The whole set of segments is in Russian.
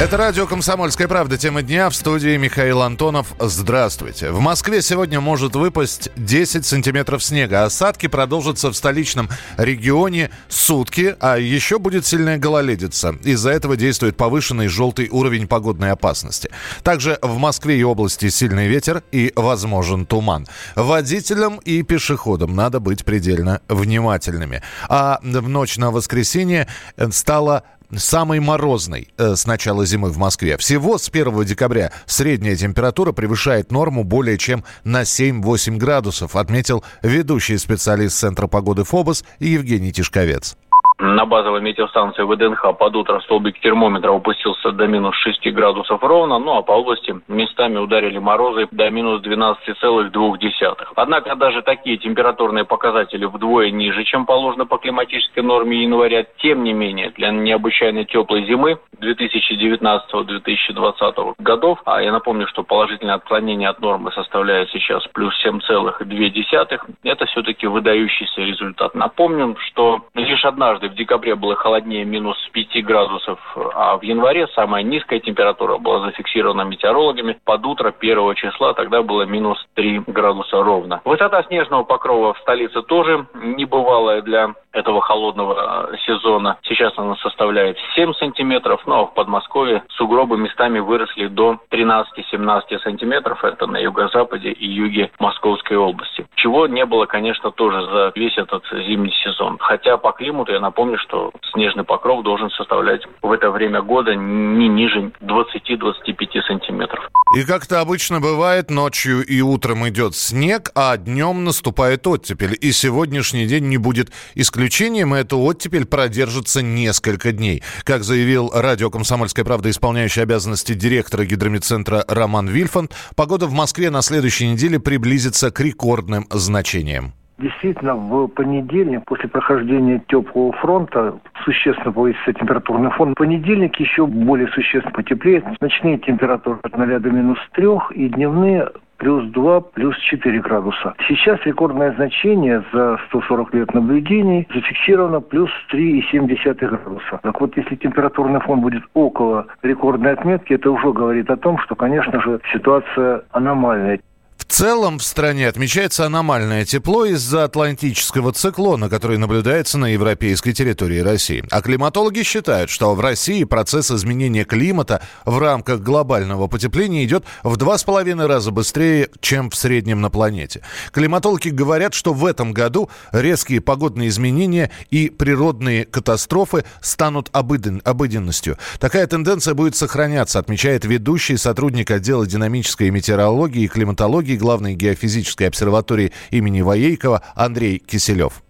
Это радио «Комсомольская правда». Тема дня в студии Михаил Антонов. Здравствуйте. В Москве сегодня может выпасть 10 сантиметров снега. Осадки продолжатся в столичном регионе сутки, а еще будет сильная гололедица. Из-за этого действует повышенный желтый уровень погодной опасности. Также в Москве и области сильный ветер и возможен туман. Водителям и пешеходам надо быть предельно внимательными. А в ночь на воскресенье стало самой морозной э, с начала зимы в Москве. Всего с 1 декабря средняя температура превышает норму более чем на 7-8 градусов, отметил ведущий специалист Центра погоды ФОБОС Евгений Тишковец. На базовой метеостанции ВДНХ под утро столбик термометра опустился до минус 6 градусов ровно, ну а по области местами ударили морозы до минус 12,2. Однако даже такие температурные показатели вдвое ниже, чем положено по климатической норме января. Тем не менее, для необычайно теплой зимы 2019-2020 годов, а я напомню, что положительное отклонение от нормы составляет сейчас плюс 7,2, это все-таки выдающийся результат. Напомним, что лишь однажды в декабре было холоднее минус 5 градусов, а в январе самая низкая температура была зафиксирована метеорологами. Под утро 1 числа тогда было минус 3 градуса ровно. Высота снежного покрова в столице тоже небывалая для этого холодного сезона. Сейчас она составляет 7 сантиметров, но в Подмосковье сугробы местами выросли до 13-17 сантиметров. Это на юго-западе и юге Московской области. Чего не было, конечно, тоже за весь этот зимний сезон. Хотя по климату, я напомню, что снежный покров должен составлять в это время года не ниже 20-25 сантиметров. И как то обычно бывает, ночью и утром идет снег, а днем наступает оттепель. И сегодняшний день не будет исключением, и эта оттепель продержится несколько дней. Как заявил радио «Комсомольская правда» исполняющий обязанности директора гидромедцентра Роман Вильфанд, погода в Москве на следующей неделе приблизится к рекордным значениям. Действительно, в понедельник, после прохождения теплого фронта, существенно повысится температурный фон. В понедельник еще более существенно потеплеет. Ночные температуры от 0 до минус 3 и дневные плюс 2, плюс 4 градуса. Сейчас рекордное значение за 140 лет наблюдений зафиксировано плюс 3,7 градуса. Так вот, если температурный фон будет около рекордной отметки, это уже говорит о том, что, конечно же, ситуация аномальная. Целом в стране отмечается аномальное тепло из-за атлантического циклона, который наблюдается на европейской территории России. А климатологи считают, что в России процесс изменения климата в рамках глобального потепления идет в два с половиной раза быстрее, чем в среднем на планете. Климатологи говорят, что в этом году резкие погодные изменения и природные катастрофы станут обыден, обыденностью. Такая тенденция будет сохраняться, отмечает ведущий сотрудник отдела динамической метеорологии и климатологии главной геофизической обсерватории имени Воейкова Андрей Киселев.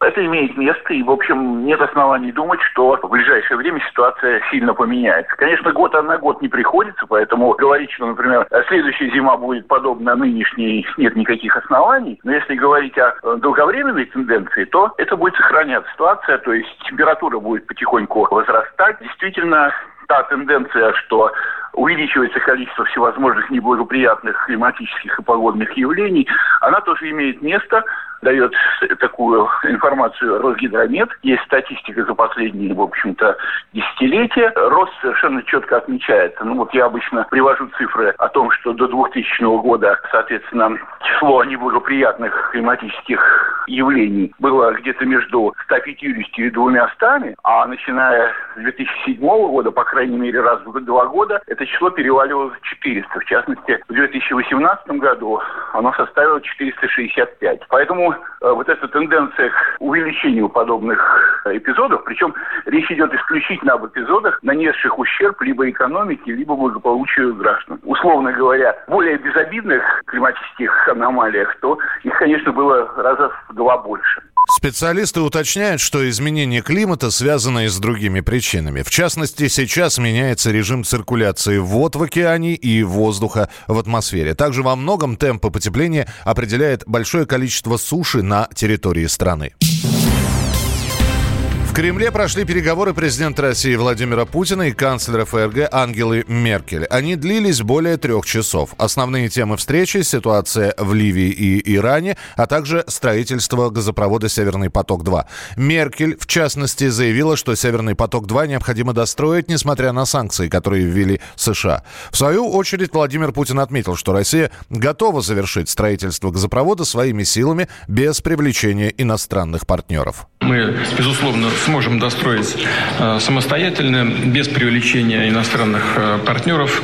Это имеет место, и, в общем, нет оснований думать, что в ближайшее время ситуация сильно поменяется. Конечно, год на год не приходится, поэтому говорить, что, например, следующая зима будет подобна нынешней, нет никаких оснований. Но если говорить о долговременной тенденции, то это будет сохраняться ситуация, то есть температура будет потихоньку возрастать. Действительно, та тенденция, что увеличивается количество всевозможных неблагоприятных климатических и погодных явлений, она тоже имеет место дает такую информацию Росгидромет. Есть статистика за последние, в общем-то, десятилетия. Рост совершенно четко отмечается. Ну вот я обычно привожу цифры о том, что до 2000 года, соответственно, число неблагоприятных климатических явлений было где-то между 150 и 200, а начиная с 2007 года, по крайней мере, раз в два года, это число переваливало за 400. В частности, в 2018 году оно составило 465. Поэтому э, вот эта тенденция к увеличению подобных э, эпизодов, причем речь идет исключительно об эпизодах, нанесших ущерб либо экономике, либо благополучию граждан. Условно говоря, более безобидных климатических аномалиях, то их, конечно, было раза в два больше. Специалисты уточняют, что изменение климата связано и с другими причинами. В частности, сейчас меняется режим циркуляции вод в океане и воздуха в атмосфере. Также во многом темпы потепления определяет большое количество суши на территории страны. В Кремле прошли переговоры президента России Владимира Путина и канцлера ФРГ Ангелы Меркель. Они длились более трех часов. Основные темы встречи – ситуация в Ливии и Иране, а также строительство газопровода «Северный поток-2». Меркель, в частности, заявила, что «Северный поток-2» необходимо достроить, несмотря на санкции, которые ввели США. В свою очередь Владимир Путин отметил, что Россия готова завершить строительство газопровода своими силами без привлечения иностранных партнеров. Мы, безусловно, сможем достроить э, самостоятельно, без привлечения иностранных э, партнеров.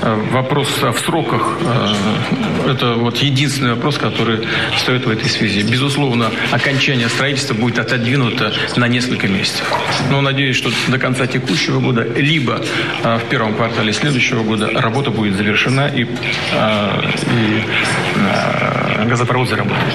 Э, вопрос в сроках – это вот единственный вопрос, который стоит в этой связи. Безусловно, окончание строительства будет отодвинуто на несколько месяцев. Но надеюсь, что до конца текущего года, либо в первом квартале следующего года работа будет завершена и, и газопровод заработает.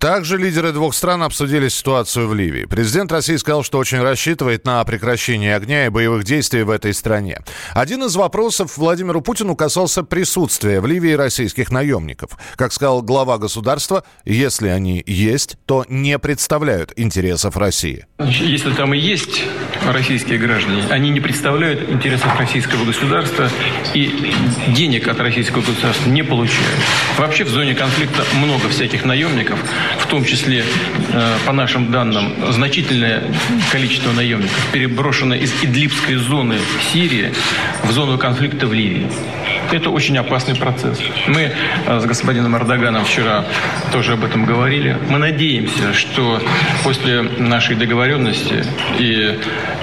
Также лидеры двух стран обсудили ситуацию в Ливии. Президент России сказал, что очень рассчитывает на прекращение огня и боевых действий в этой стране. Один из вопросов Владимиру Путину касался присутствия в Ливии российских наемников. Как сказал глава государства, если они есть, то не представляют интересов России. Если там и есть российские граждане, они не представляют интересов российского государства и денег от российского государства не получают. Вообще в зоне конфликта много всяких наемников, в том числе, э, по нашим данным, значительное количество наемников переброшено из Идлибской зоны Сирии в зону конфликта в Ливии. Это очень опасный процесс. Мы э, с господином Эрдоганом вчера тоже об этом говорили. Мы надеемся, что после нашей договоренности и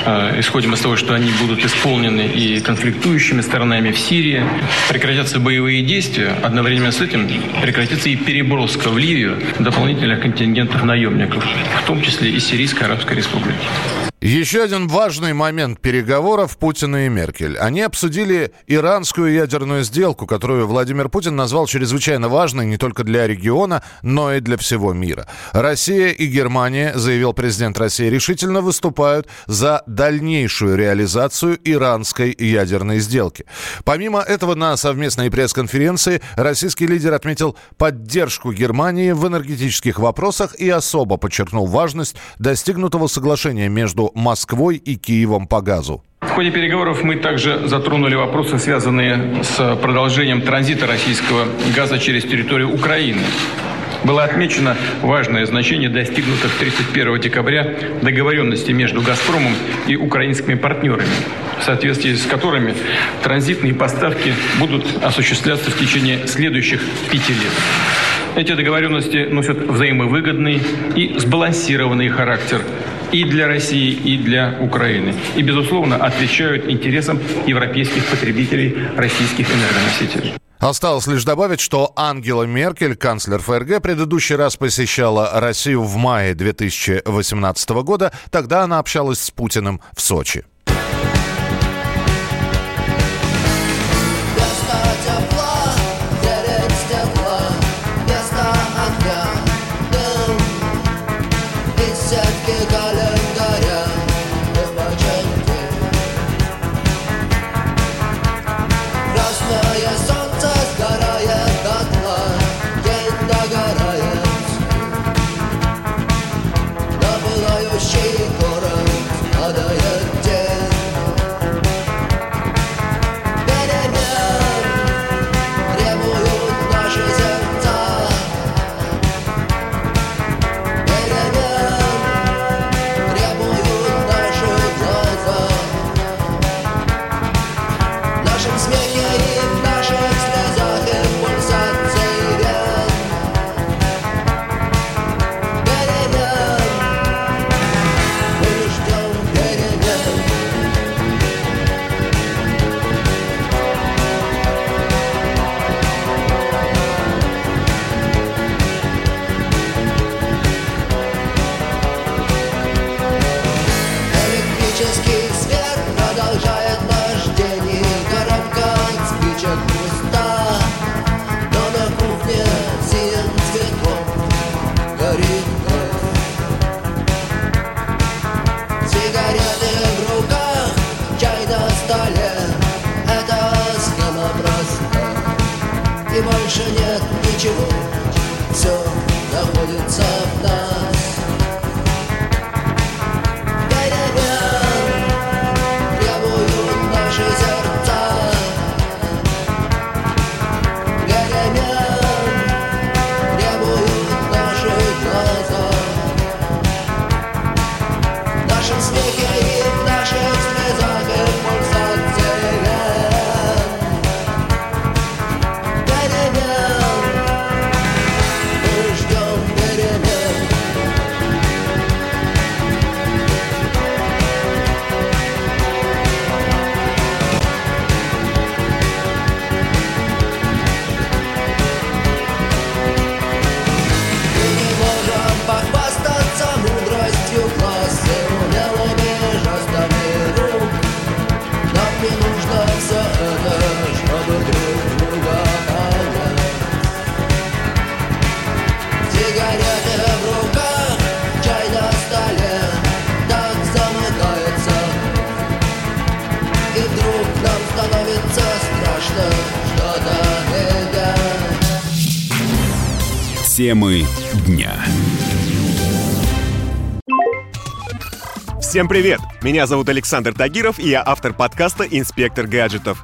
э, исходим из того, что они будут исполнены и конфликтующими сторонами в Сирии, прекратятся боевые действия, одновременно с этим прекратится и переброска в Ливию дополнительных контингентов наемников, в том числе и Сирийской Арабской Республики. Еще один важный момент переговоров Путина и Меркель. Они обсудили иранскую ядерную сделку, которую Владимир Путин назвал чрезвычайно важной не только для региона, но и для всего мира. Россия и Германия, заявил президент России, решительно выступают за дальнейшую реализацию иранской ядерной сделки. Помимо этого, на совместной пресс-конференции российский лидер отметил поддержку Германии в энергетических вопросах и особо подчеркнул важность достигнутого соглашения между Москвой и Киевом по газу. В ходе переговоров мы также затронули вопросы, связанные с продолжением транзита российского газа через территорию Украины. Было отмечено важное значение достигнутых 31 декабря договоренности между «Газпромом» и украинскими партнерами, в соответствии с которыми транзитные поставки будут осуществляться в течение следующих пяти лет. Эти договоренности носят взаимовыгодный и сбалансированный характер и для России, и для Украины. И, безусловно, отвечают интересам европейских потребителей российских энергоносителей. Осталось лишь добавить, что Ангела Меркель, канцлер ФРГ, предыдущий раз посещала Россию в мае 2018 года. Тогда она общалась с Путиным в Сочи. Все находится Темы дня. Всем привет! Меня зовут Александр Тагиров, и я автор подкаста «Инспектор гаджетов».